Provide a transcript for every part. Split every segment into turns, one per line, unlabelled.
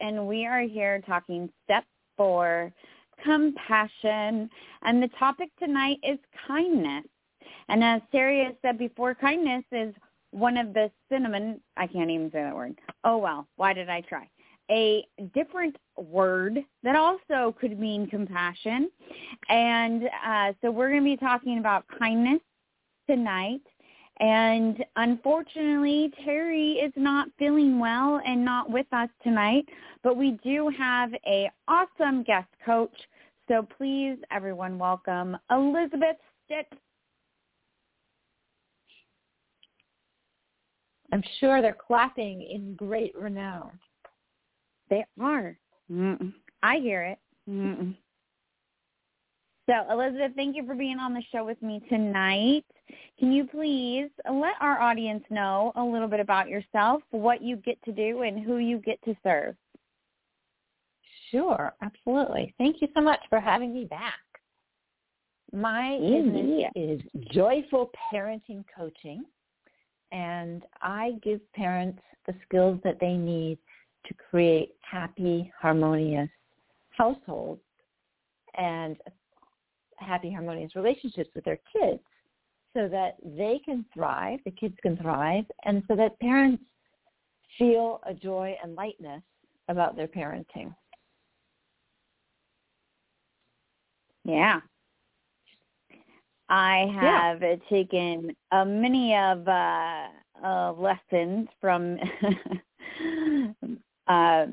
and we are here talking step four, compassion. And the topic tonight is kindness. And as has said before, kindness is one of the cinnamon, I can't even say that word. Oh well, why did I try? A different word that also could mean compassion. And uh, so we're going to be talking about kindness tonight. And unfortunately, Terry is not feeling well and not with us tonight, but we do have a awesome guest coach. So please, everyone, welcome Elisabeth Stitt.
I'm sure they're clapping in great renown.
They are. Mm-mm. I hear it. Mm-mm. So, Elisabeth, thank you for being on the show with me tonight. Can you please let our audience know a little bit about yourself, what you get to do, and who you get to serve?
Sure, absolutely. Thank you so much for having me back. My business is Joyful Parenting Coaching, and I give parents the skills that they need to create happy, harmonious households and happy, harmonious relationships with their kids so that they can thrive, the kids can thrive, and so that parents feel a joy and lightness about their parenting.
Yeah. I have taken uh, many of uh, uh, lessons from uh,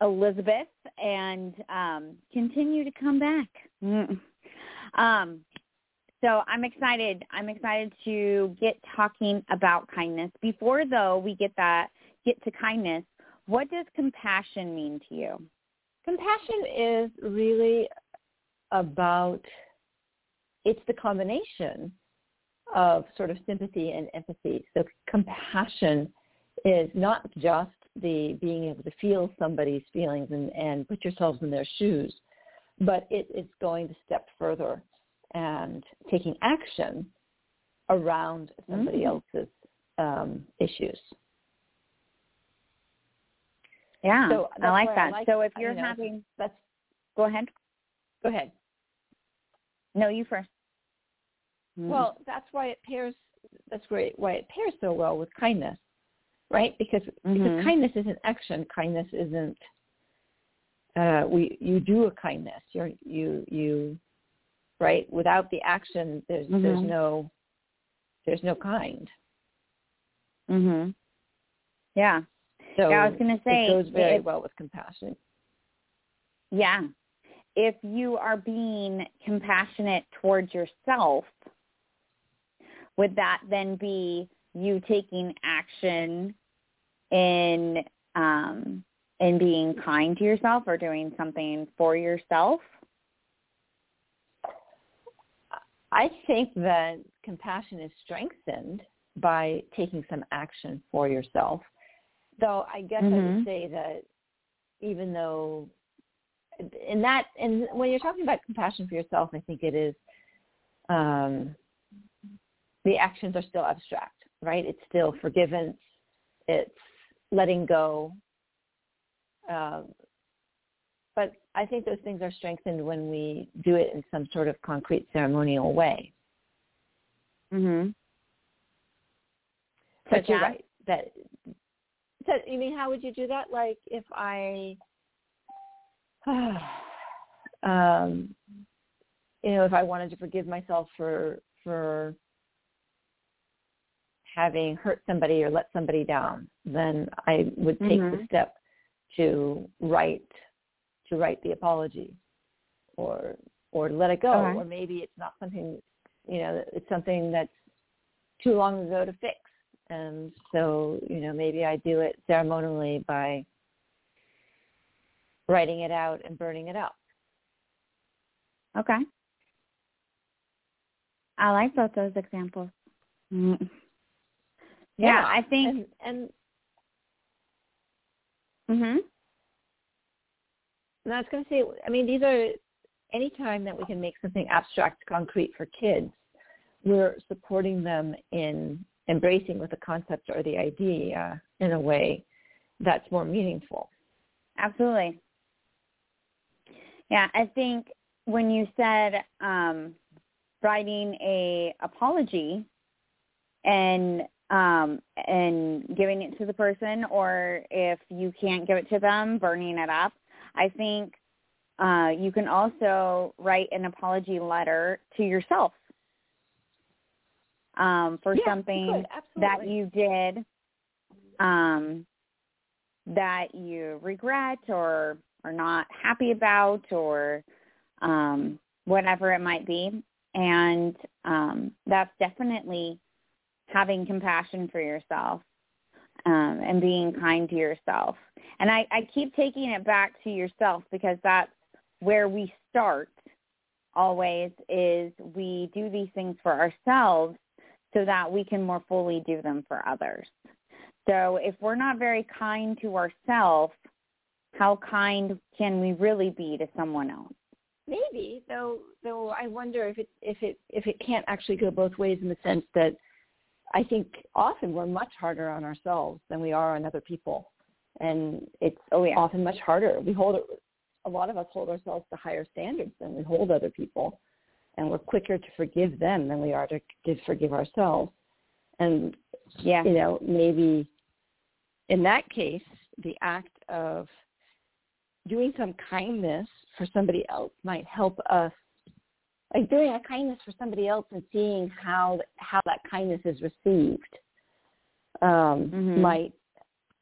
Elisabeth and um, continue to come back. Mm. Um, so I'm excited. I'm excited to get talking about kindness. Before though we get that get to kindness, what does compassion mean to you?
Compassion is really about it's the combination of sort of sympathy and empathy. So compassion is not just the being able to feel somebody's feelings and, and put yourselves in their shoes, but it's going to step further and taking action around somebody
Mm.
else's um, issues.
Yeah,
So
I like
why I
that.
like-
so if
you
you're
know,
having,
That's
go ahead.
go ahead.
No, you first. Mm.
Well, that's why it pairs. That's great. Why it pairs so well with kindness, right? Because
Mhm.
because kindness isn't action. Kindness isn't. Uh, we you do a kindness. You're you you, right? Without the action, there's there's
Mhm.
no there's no kind.
mhm. Yeah.
So
Yeah, I was gonna say,
it goes very
if-
well with compassion.
Yeah. If you are being compassionate towards yourself, would that then be you taking action in um in being kind to yourself or doing something for yourself?
I think that compassion is strengthened by taking some action for yourself. Though I guess I
Mhm.
would say that even though in that and when you're talking about compassion for yourself, I think it is um, the actions are still abstract, right? It's still forgiveness, it's letting go. Um, but I think those things are strengthened when we do it in some sort of concrete ceremonial way.
Mhm.
But
Such
you're
as?
right. That so you mean how would you do that? Like if I um you know, if I wanted to forgive myself for for having hurt somebody or let somebody down, then I would take the
Mhm.
step to write to write the apology or or let it go or maybe it's not something you know it's something that's too long ago to fix and so you know maybe i do it ceremonially by writing it out and burning it up.
Okay. I like both those examples. Mm. Yeah,
Yeah,
I think.
And, and
mhm.
and I was going to say, I mean, these are any time that we can make something abstract concrete for kids, we're supporting them in embracing with the concept or the idea in a way that's more meaningful.
Absolutely. Yeah, I think when you said um, writing a apology and um, and giving it to the person, or if you can't give it to them, burning it up. I think uh, you can also write an apology letter to yourself um, for
Yeah,
something
could,
that you did um, that you regret or are not happy about or um, whatever it might be. And um, that's definitely having compassion for yourself um, and being kind to yourself. And I, I keep taking it back to yourself because that's where we start always is we do these things for ourselves so that we can more fully do them for others. So if we're not very kind to ourselves, how kind can we really be to someone else?
Maybe, though. Though I wonder if it if it if it can't actually go both ways in the sense that I think often we're much harder on ourselves than we are on other people, and it's
Oh yeah.
often much harder. We hold a lot of us hold ourselves to higher standards than we hold other people, and we're quicker to forgive them than we are to, to forgive ourselves. And
Yeah.
you know, maybe in that case, the act of doing some kindness for somebody else might help us like doing a kindness for somebody else and seeing how how that kindness is received um,
Mhm.
might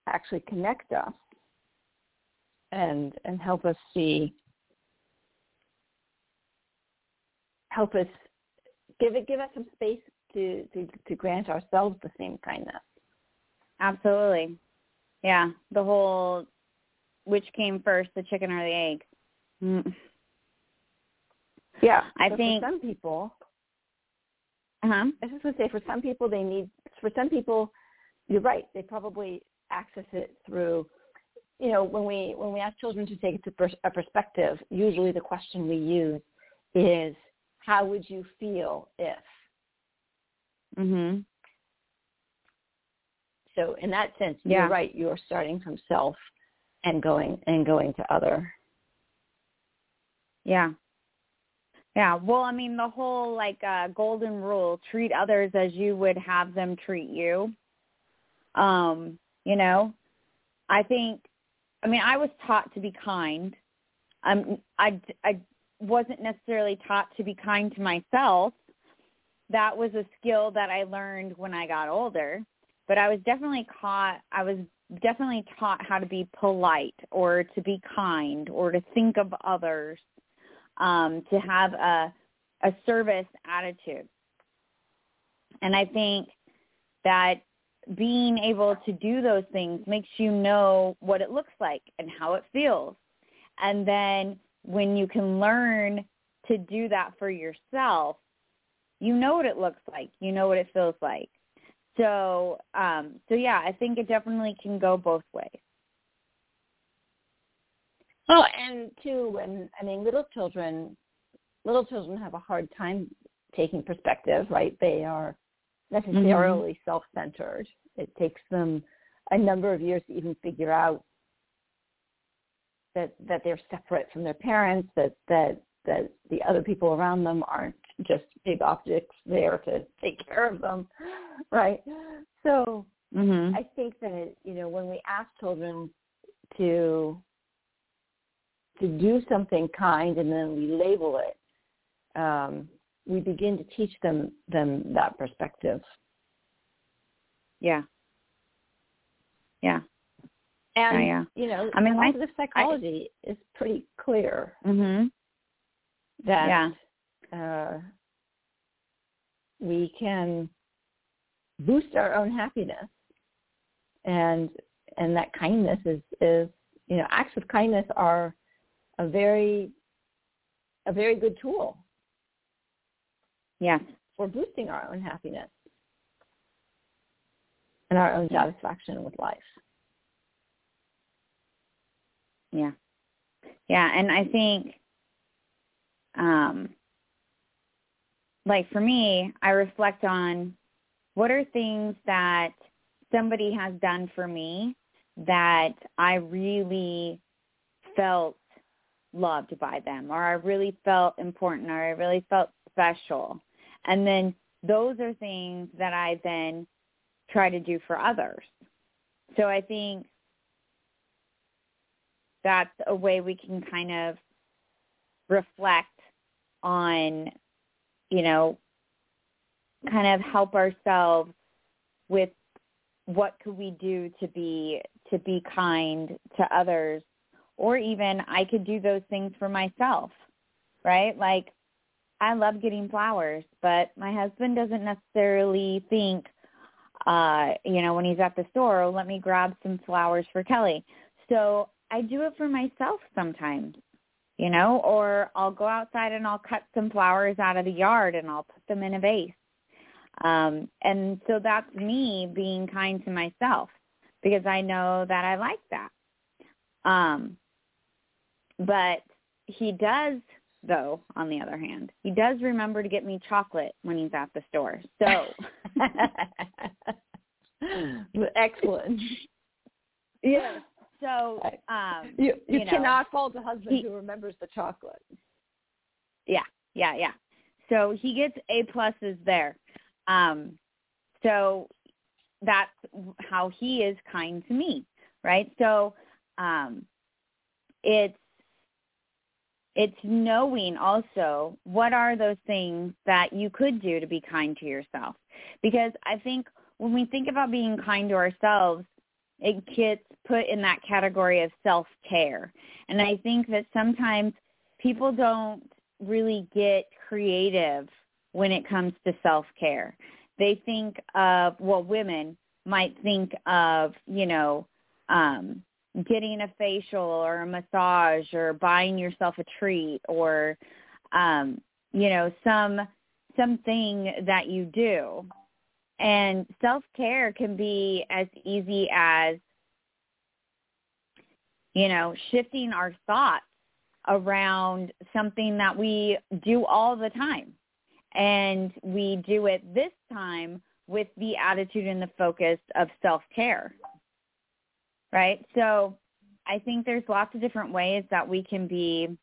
actually connect us and and help us see help us give it give us some space to to to grant ourselves the same kindness
Absolutely. Yeah. The whole which came first, the chicken or the egg. Mm.
Yeah
I think-
for some people
Uh-huh.
I was just to say, for some people, they need. For some people, you're right. They probably access it through. You know, when we when we ask children to take it a perspective, usually the question we use is, "How would you feel if?"
Mm-hmm.
So, in that sense,
Yeah.
you're right. You're starting from self and going and going to other.
Yeah. Yeah. Well, I mean, the whole like uh, golden rule: treat others as you would have them treat you. Um, you know, I think. I mean, I was taught to be kind. Um, I I wasn't necessarily taught to be kind to myself. That was a skill that I learned when I got older. But I was definitely caught. I was definitely taught how to be polite or to be kind or to think of others um, to have a a service attitude. And I think that being able to do those things makes you know what it looks like and how it feels. And then when you can learn to do that for yourself, you know what it looks like. You know what it feels like. So, um, so yeah, I think it definitely can go both ways.
Well, and too, when I mean, little children, little children have a hard time taking perspective, right? They are necessarily self-centered. It takes them a number of years to even figure out that that they're separate from their parents, that that that the other people around them aren't just big objects there to take care of them, right? So
Mhm.
I think that you know when we ask children to to do something kind and then we label it, um, we begin to teach them them that perspective.
Yeah. Yeah.
And
yeah.
you know,
I mean, I-
positive psychology is pretty clear
Mhm.
that
Yeah.
uh, we can boost our own happiness, and and that kindness is is you know acts of kindness are a very a very good tool.
Yeah.
For boosting our own happiness and our own satisfaction with life.
Yeah. Yeah, and I think um like for me, I reflect on what are things that somebody has done for me that I really felt loved by them or I really felt important or I really felt special. And then those are things that I then try to do for others. So I think that's a way we can kind of reflect on, you know, kind of help ourselves with what could we do to be to be kind to others or even I could do those things for myself, right? Like I love getting flowers, but my husband doesn't necessarily think uh, you know, when he's at the store, oh, let me grab some flowers for Kelly. So I do it for myself sometimes, you know, or I'll go outside and I'll cut some flowers out of the yard and I'll put them in a vase. Um, and so that's me being kind to myself because I know that I like that. Um, but he does, though, on the other hand, he does remember to get me chocolate when he's at the store. So
excellent.
Yeah. So um
you you,
you know,
cannot fault a husband
he-
who remembers the chocolate.
Yeah, yeah, yeah. So he gets A pluses there. Um, so that's how he is kind to me, right? So um, it's it's knowing also what are those things that you could do to be kind to yourself, because I think when we think about being kind to ourselves, it gets put in that category of self care, and I think that sometimes people don't really get creative when it comes to self-care. They think of, well, women might think of, you know, um, getting a facial or a massage or buying yourself a treat or, um, you know, some something that you do. And self-care can be as easy as, you know, shifting our thoughts around something that we do all the time. And we do it this time with the attitude and the focus of self-care. Right? So I think there's lots of different ways that we can be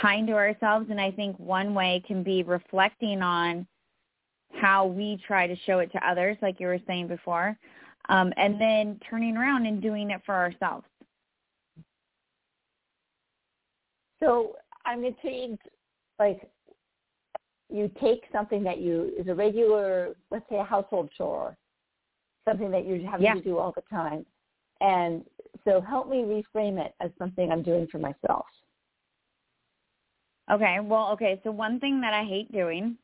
kind to ourselves. And I think one way can be reflecting on how we try to show it to others, like you were saying before, um, and then turning around and doing it for ourselves.
So I'm intrigued, like you take something that you is a regular, let's say a household chore, something that you're having
Yeah.
to do all the time. And so help me reframe it as something I'm doing for myself.
Okay. Well, okay. So one thing that I hate doing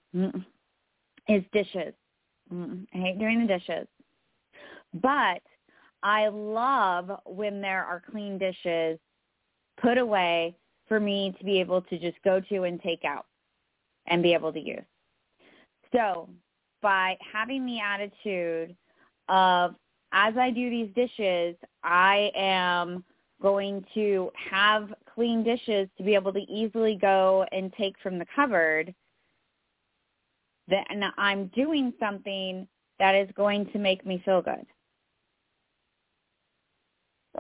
is dishes. I hate doing the dishes. But I love when there are clean dishes put away for me to be able to just go to and take out and be able to use. So by having the attitude of as I do these dishes, I am going to have clean dishes to be able to easily go and take from the cupboard, then I'm doing something that is going to make me feel good.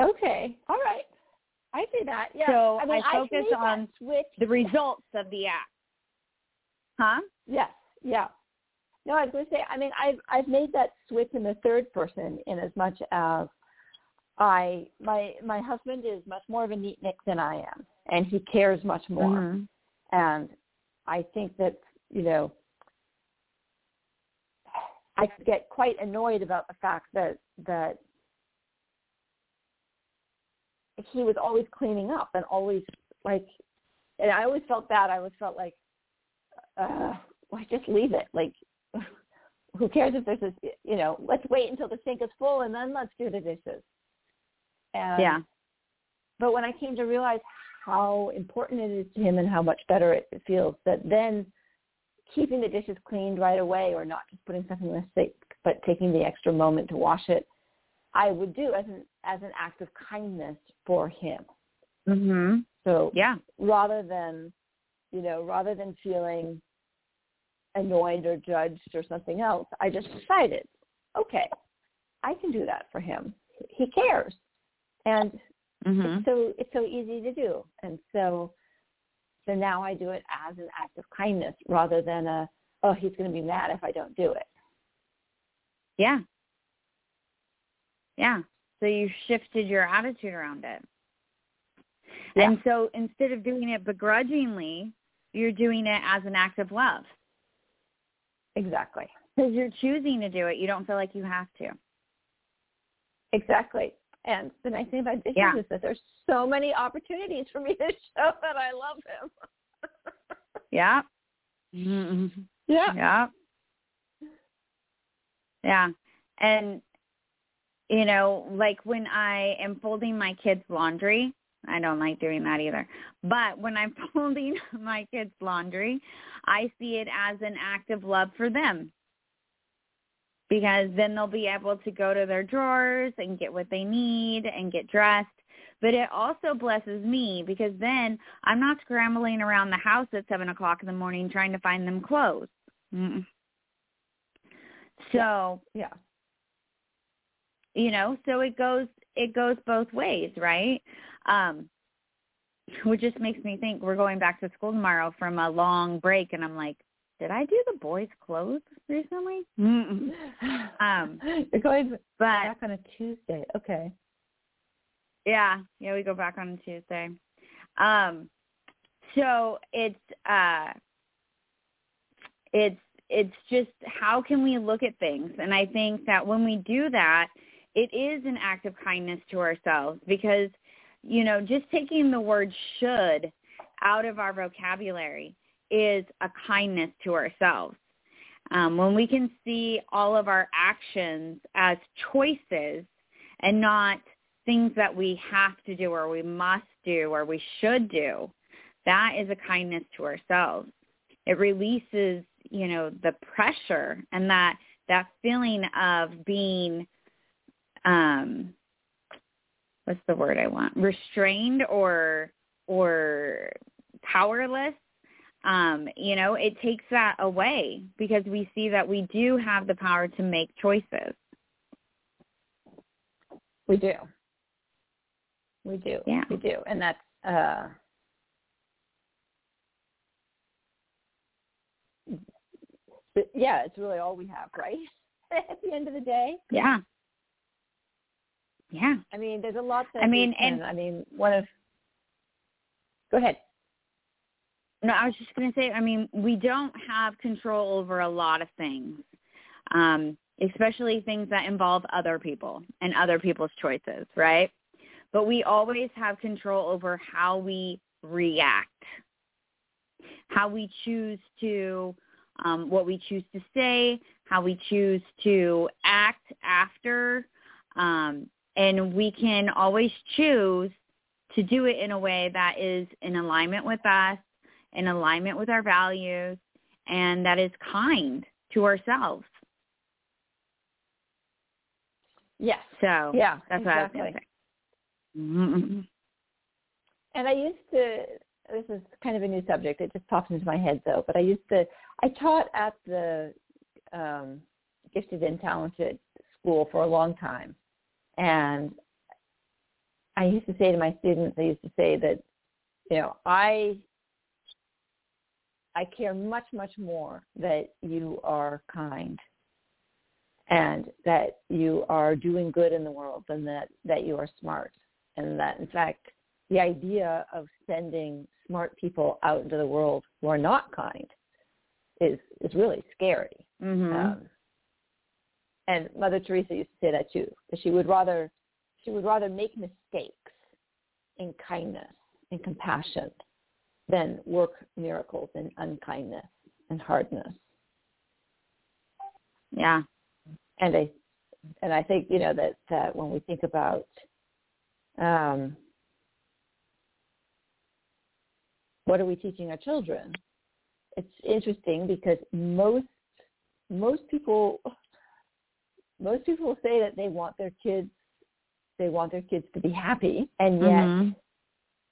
Okay. All right. I see that. Yeah.
So
I mean,
I focus
that
on. The results of the act. Huh?
Yes. Yeah. No, I was going to say. I mean, I've I've made that switch in the third person in as much as I my my husband is much more of a neatnik than I am, and he cares much more.
Mhm.
And I think that you know I could get quite annoyed about the fact that that he was always cleaning up and always like and I always felt bad. I always felt like uh why just leave it? Like who cares if there's a you know, let's wait until the sink is full and then let's do the dishes. And
Yeah.
but when I came to realize how important it is to him and how much better it feels that then keeping the dishes cleaned right away or not just putting something in the sink but taking the extra moment to wash it I would do as an as an act of kindness for him.
Mhm.
So
yeah,
rather than you know rather than feeling annoyed or judged or something else, I just decided, okay, I can do that for him. He cares, and
mm-hmm.
it's so it's so easy to do. And so so now I do it as an act of kindness rather than a oh he's going to be mad if I don't do it.
Yeah. Yeah. So you shifted your attitude around it. Yeah. And so instead of doing it begrudgingly, you're doing it as an act of love.
Exactly.
Because you're choosing to do it. You don't feel like you have to.
Exactly. And the nice thing about dishes
yeah.
is that there's so many opportunities for me to show that I love him.
yeah.
Mm-hmm. Yeah.
Yeah. Yeah. And you know, like when I am folding my kids' laundry, I don't like doing that either. But when I'm folding my kids' laundry, I see it as an act of love for them. Because then they'll be able to go to their drawers and get what they need and get dressed. But it also blesses me because then I'm not scrambling around the house at seven o'clock in the morning trying to find them clothes. Mm-mm. So
yeah
you know so it goes it goes both ways right? Um which just makes me think we're going back to school tomorrow from a long break and i'm like did i do the boys clothes recently? Um
you're going
but,
back on a tuesday. Okay.
Yeah. Yeah we go back on a tuesday. Um so it's uh it's it's just how can we look at things? And i think that when we do that it is an act of kindness to ourselves because, you know, just taking the word should out of our vocabulary is a kindness to ourselves. Um, when we can see all of our actions as choices and not things that we have to do or we must do or we should do, that is a kindness to ourselves. It releases, you know, the pressure and that that feeling of being um what's the word I want? Restrained or or powerless. Um, you know, it takes that away because we see that we do have the power to make choices.
We do. We do.
Yeah.
We do. And that's uh yeah, it's really all we have, right? At the end of the day.
Yeah. Yeah.
I mean, there's a lot that
I mean,
can,
and
I mean, one of Go ahead.
No, I was just going to say, I mean, we don't have control over a lot of things, um, especially things that involve other people and other people's choices, right? But we always have control over how we react, how we choose to, um, what we choose to say, how we choose to act after, um, and we can always choose to do it in a way that is in alignment with us, in alignment with our values, and that is kind to ourselves.
Yes.
So
yeah,
that's
exactly.
what I was going to say.
And I used to. This is kind of a new subject. It just popped into my head though. But I used to. I taught at the um, gifted and talented school for a long time, and I used to say to my students, I used to say that, you know, I I care much, much more that you are kind and that you are doing good in the world than that, that you are smart. And that in fact the idea of sending smart people out into the world who are not kind is is really scary.
Mm-hmm. Um,
and Mother Teresa used to say that too. That she would rather she would rather make mistakes in kindness and compassion than work miracles in unkindness and hardness.
Yeah.
And I and I think, you know, that, that when we think about um what are we teaching our children? It's interesting because most most people most people say that they want their kids they want their kids to be happy and yet mm-hmm.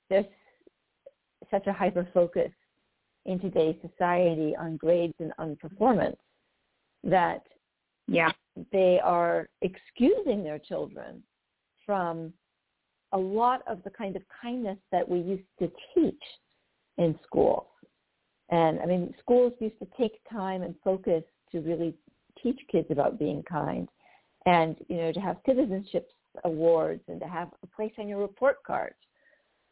there's such a hyper focus in today's society on grades and on performance that
yeah
they are excusing their children from a lot of the kind of kindness that we used to teach in schools. And I mean, schools used to take time and focus to really teach kids about being kind and, you know, to have citizenship awards and to have a place on your report card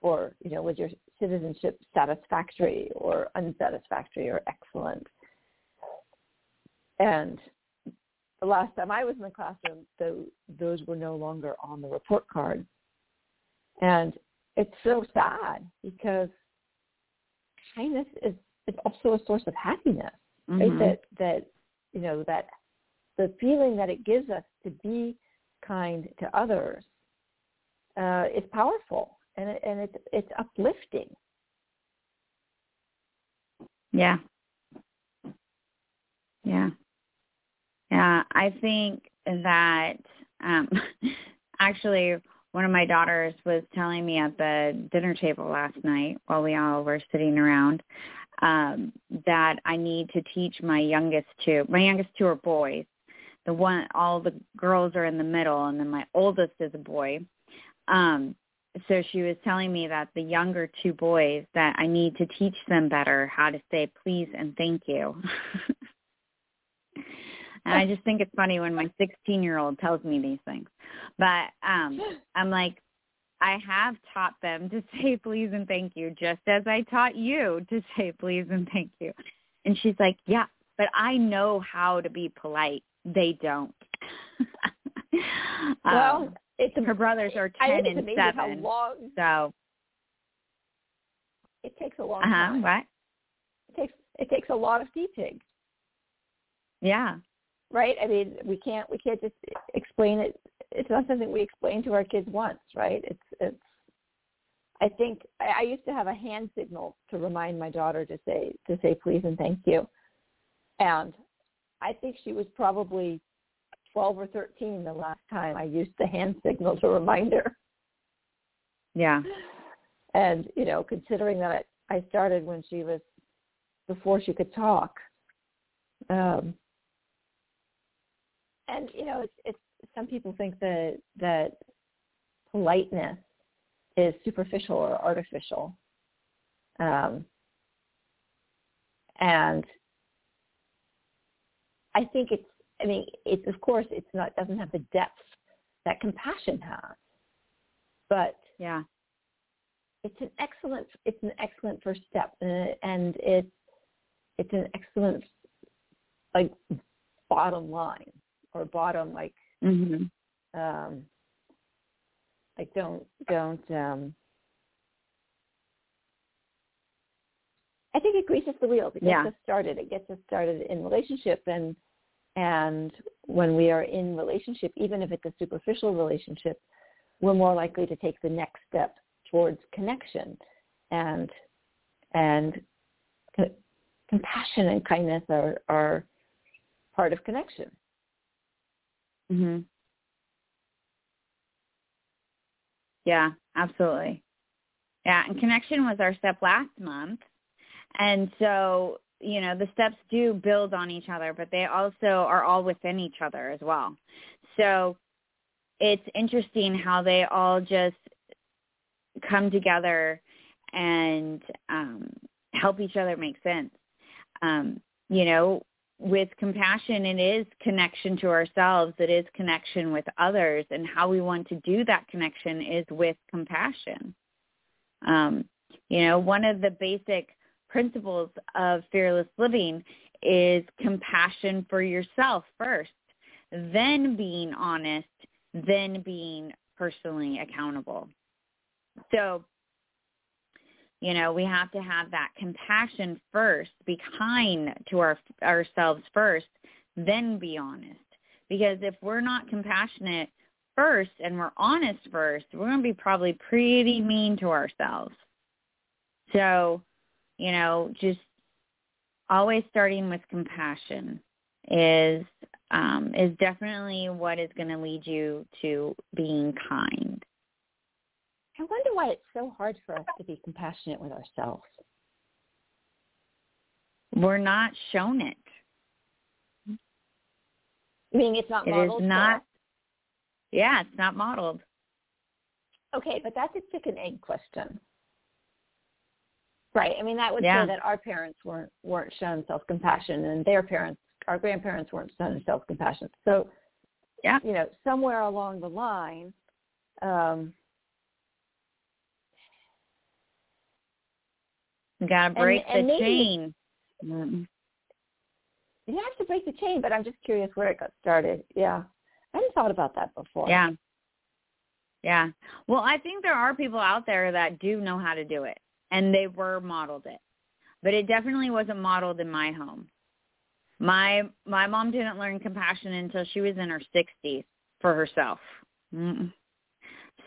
or, you know, was your citizenship satisfactory or unsatisfactory or excellent. And the last time I was in the classroom, the, those were no longer on the report card. And it's so sad because kindness is, is also a source of happiness, mm-hmm. right? That, that, you know, that the feeling that it gives us to be kind to others uh, is powerful and, it, and it's, it's uplifting.
Yeah. Yeah. Yeah, I think that um actually one of my daughters was telling me at the dinner table last night while we all were sitting around um, that I need to teach my youngest two. My youngest two are boys. The one, all the girls are in the middle, and then my oldest is a boy. Um, so she was telling me that the younger two boys that I need to teach them better how to say please and thank you. And I just think it's funny when my 16 year old tells me these things. But um I'm like, I have taught them to say please and thank you, just as I taught you to say please and thank you. And she's like, yeah, but I know how to be polite. They don't.
well, um, it's
her brothers are 10 and 7.
Long,
so
it takes a long
uh-huh,
time.
What?
It takes it takes a lot of teaching.
Yeah
right? I mean, we can't we can't just explain it. It's not something we explain to our kids once, right? It's it's. I think I, I used to have a hand signal to remind my daughter to say to say please and thank you, and I think she was probably twelve or thirteen the last time I used the hand signal to remind her.
Yeah.
And you know, considering that I started when she was before she could talk, um, and you know, it's, it's some people think that that politeness is superficial or artificial, um, and I think it's. I mean, it's of course it's not doesn't have the depth that compassion has, but
yeah,
it's an excellent it's an excellent first step, and, and it's it's an excellent like bottom line or bottom like
mm-hmm.
um like don't don't um I think it greases the wheels. It gets
yeah.
us started. It gets us started in relationship and and when we are in relationship, even if it's a superficial relationship, we're more likely to take the next step towards connection and and compassion and kindness are are part of connection.
Mhm. Yeah, absolutely. Yeah, and connection was our step last month. And so, you know, the steps do build on each other, but they also are all within each other as well. So it's interesting how they all just come together and um, help each other make sense. Um, you know, with compassion, it is connection to ourselves. It is connection with others. And how we want to do that connection is with compassion. Um, you know, one of the basic principles of fearless living is compassion for yourself first, then being honest, then being personally accountable. So you know, we have to have that compassion first, be kind to our ourselves first, then be honest. Because if we're not compassionate first and we're honest first, we're going to be probably pretty mean to ourselves. So you know, just always starting with compassion is um, is definitely what is going to lead you to being kind.
I wonder why it's so hard for us to be compassionate with ourselves.
We're not shown it.
Meaning it's not
it
modeled.
It is not. Yeah, it's not modeled.
Okay, but that's a chicken egg question. Right. I mean, that would
yeah.
say that our parents weren't weren't shown self compassion, and their parents, our grandparents, weren't shown self compassion. So,
yeah,
you know, somewhere along the line, um,
you gotta break
and,
the
and maybe,
chain. Mm-hmm.
You have to break the chain, but I'm just curious where it got started. Yeah, I hadn't thought about that before.
Yeah. Yeah. Well, I think there are people out there that do know how to do it and they were modeled it. But it definitely wasn't modeled in my home. My my mom didn't learn compassion until she was in her 60s for herself.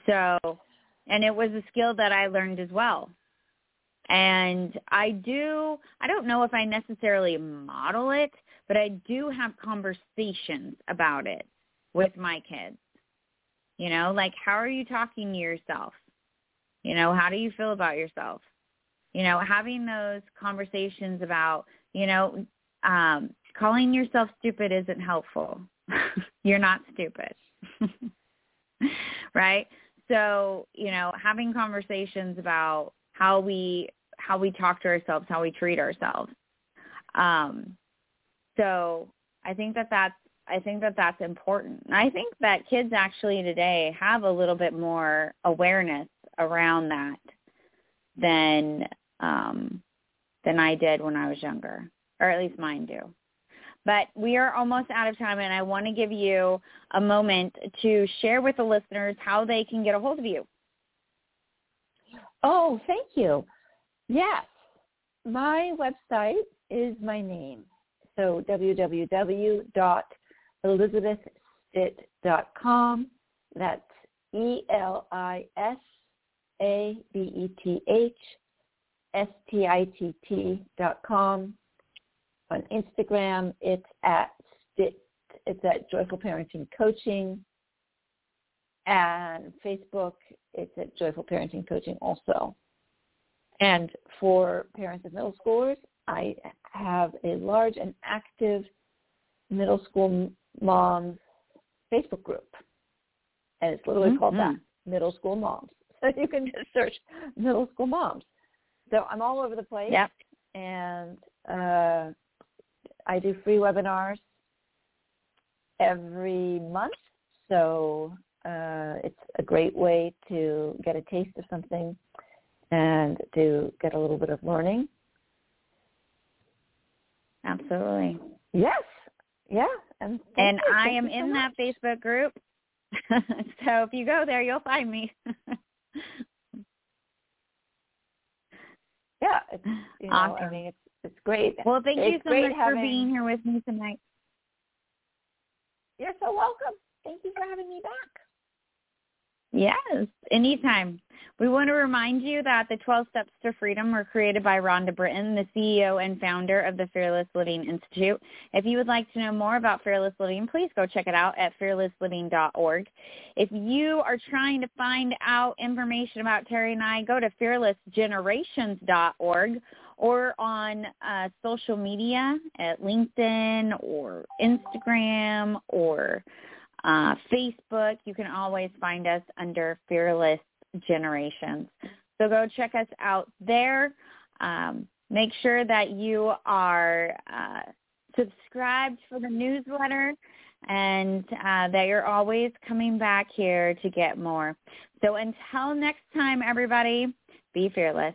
So, and it was a skill that I learned as well. And I do I don't know if I necessarily model it, but I do have conversations about it with my kids. You know, like how are you talking to yourself? You know, how do you feel about yourself? You know, having those conversations about, you know, um, calling yourself stupid isn't helpful. You're not stupid. right? So, you know, having conversations about how we how we talk to ourselves, how we treat ourselves. Um, so I think that that's I think that that's important. I think that kids actually today have a little bit more awareness around that than um, than I did when I was younger, or at least mine do. But we are almost out of time, and I want to give you a moment to share with the listeners how they can get a hold of you.
Oh, thank you. Yes, my website is my name. So www.elisabethstitt.com. That's E-L-I-S-A-B-E-T-H S-T-I-T-T dot com. On Instagram, it's at it's at Joyful Parenting Coaching. And Facebook, it's at Joyful Parenting Coaching also. And for parents of middle schoolers, I have a large and active middle school moms Facebook group. And it's literally mm-hmm. called that, Middle School Moms. So you can just search Middle School Moms. So I'm all over the place.
Yep.
And uh, I do free webinars every month. So uh, it's a great way to get a taste of something and to get a little bit of learning.
Absolutely.
Yes. Yeah. And,
and. I am in
so
that Facebook group. so if you go there, you'll find me.
yeah, it's you know,
awesome.
I mean, it's it's great.
Well, thank
it's
you so much
having...
for being here with me tonight.
You're so welcome. Thank you for having me back.
Yes, anytime. We want to remind you that the 12 Steps to Freedom were created by Rhonda Britten, the CEO and founder of the Fearless Living Institute. If you would like to know more about Fearless Living, please go check it out at fearlessliving.org. If you are trying to find out information about Terry and I, go to fearlessgenerations.org or on uh, social media at LinkedIn or Instagram or uh, Facebook. You can always find us under Fearless Generations. So go check us out there. Um, make sure that you are uh, subscribed for the newsletter and uh, that you're always coming back here to get more. So until next time, everybody, be fearless.